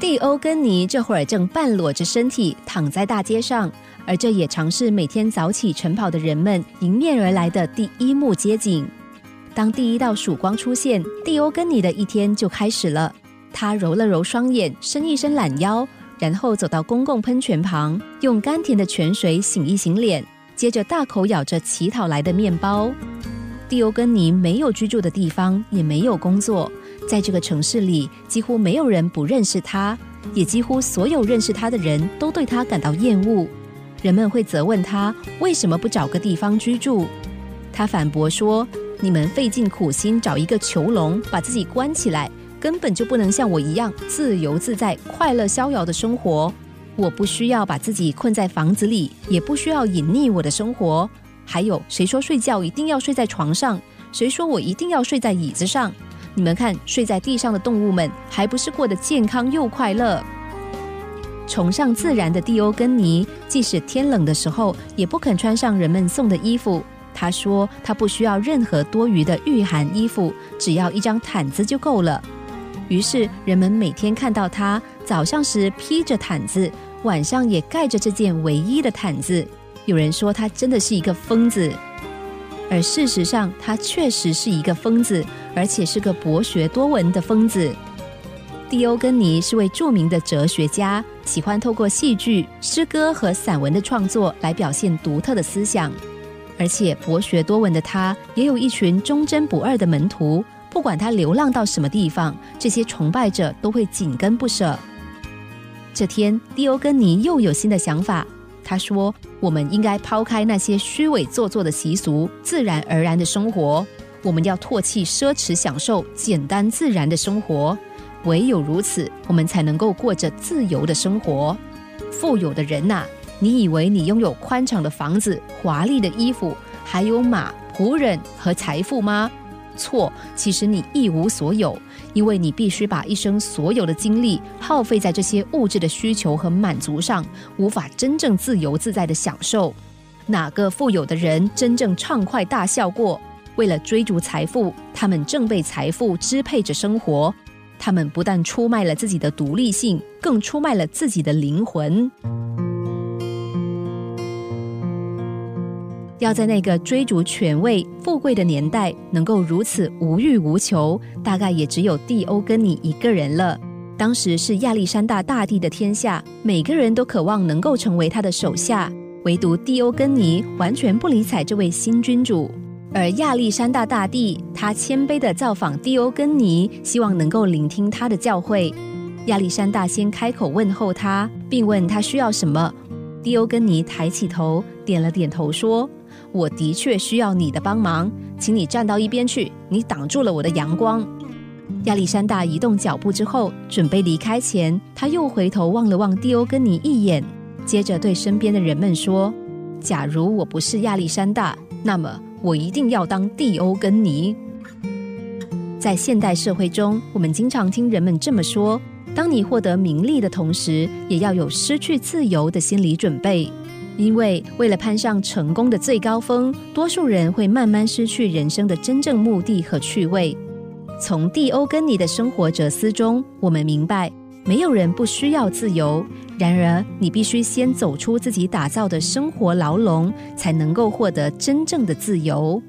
蒂欧根尼这会儿正半裸着身体躺在大街上，而这也常是每天早起晨跑的人们迎面而来的第一幕街景。当第一道曙光出现，蒂欧根尼的一天就开始了。他揉了揉双眼，伸一伸懒腰，然后走到公共喷泉旁，用甘甜的泉水醒一醒脸，接着大口咬着乞讨来的面包。蒂欧根尼没有居住的地方，也没有工作。在这个城市里，几乎没有人不认识他，也几乎所有认识他的人都对他感到厌恶。人们会责问他为什么不找个地方居住，他反驳说：“你们费尽苦心找一个囚笼，把自己关起来，根本就不能像我一样自由自在、快乐逍遥的生活。我不需要把自己困在房子里，也不需要隐匿我的生活。还有，谁说睡觉一定要睡在床上？谁说我一定要睡在椅子上？”你们看，睡在地上的动物们还不是过得健康又快乐？崇尚自然的蒂欧根尼，即使天冷的时候，也不肯穿上人们送的衣服。他说，他不需要任何多余的御寒衣服，只要一张毯子就够了。于是，人们每天看到他早上时披着毯子，晚上也盖着这件唯一的毯子。有人说，他真的是一个疯子。而事实上，他确实是一个疯子，而且是个博学多闻的疯子。蒂欧根尼是位著名的哲学家，喜欢透过戏剧、诗歌和散文的创作来表现独特的思想。而且博学多闻的他，也有一群忠贞不二的门徒。不管他流浪到什么地方，这些崇拜者都会紧跟不舍。这天，蒂欧根尼又有新的想法。他说：“我们应该抛开那些虚伪做作的习俗，自然而然的生活。我们要唾弃奢侈享受，简单自然的生活。唯有如此，我们才能够过着自由的生活。富有的人呐，你以为你拥有宽敞的房子、华丽的衣服，还有马、仆人和财富吗？”错，其实你一无所有，因为你必须把一生所有的精力耗费在这些物质的需求和满足上，无法真正自由自在的享受。哪个富有的人真正畅快大笑过？为了追逐财富，他们正被财富支配着生活。他们不但出卖了自己的独立性，更出卖了自己的灵魂。要在那个追逐权位、富贵的年代，能够如此无欲无求，大概也只有蒂欧根尼一个人了。当时是亚历山大大帝的天下，每个人都渴望能够成为他的手下，唯独蒂欧根尼完全不理睬这位新君主。而亚历山大大帝，他谦卑的造访蒂欧根尼，希望能够聆听他的教诲。亚历山大先开口问候他，并问他需要什么。蒂欧根尼抬起头，点了点头，说。我的确需要你的帮忙，请你站到一边去，你挡住了我的阳光。亚历山大移动脚步之后，准备离开前，他又回头望了望蒂欧根尼一眼，接着对身边的人们说：“假如我不是亚历山大，那么我一定要当蒂欧根尼。”在现代社会中，我们经常听人们这么说：“当你获得名利的同时，也要有失去自由的心理准备。”因为为了攀上成功的最高峰，多数人会慢慢失去人生的真正目的和趣味。从蒂欧根尼的生活哲思中，我们明白，没有人不需要自由。然而，你必须先走出自己打造的生活牢笼，才能够获得真正的自由。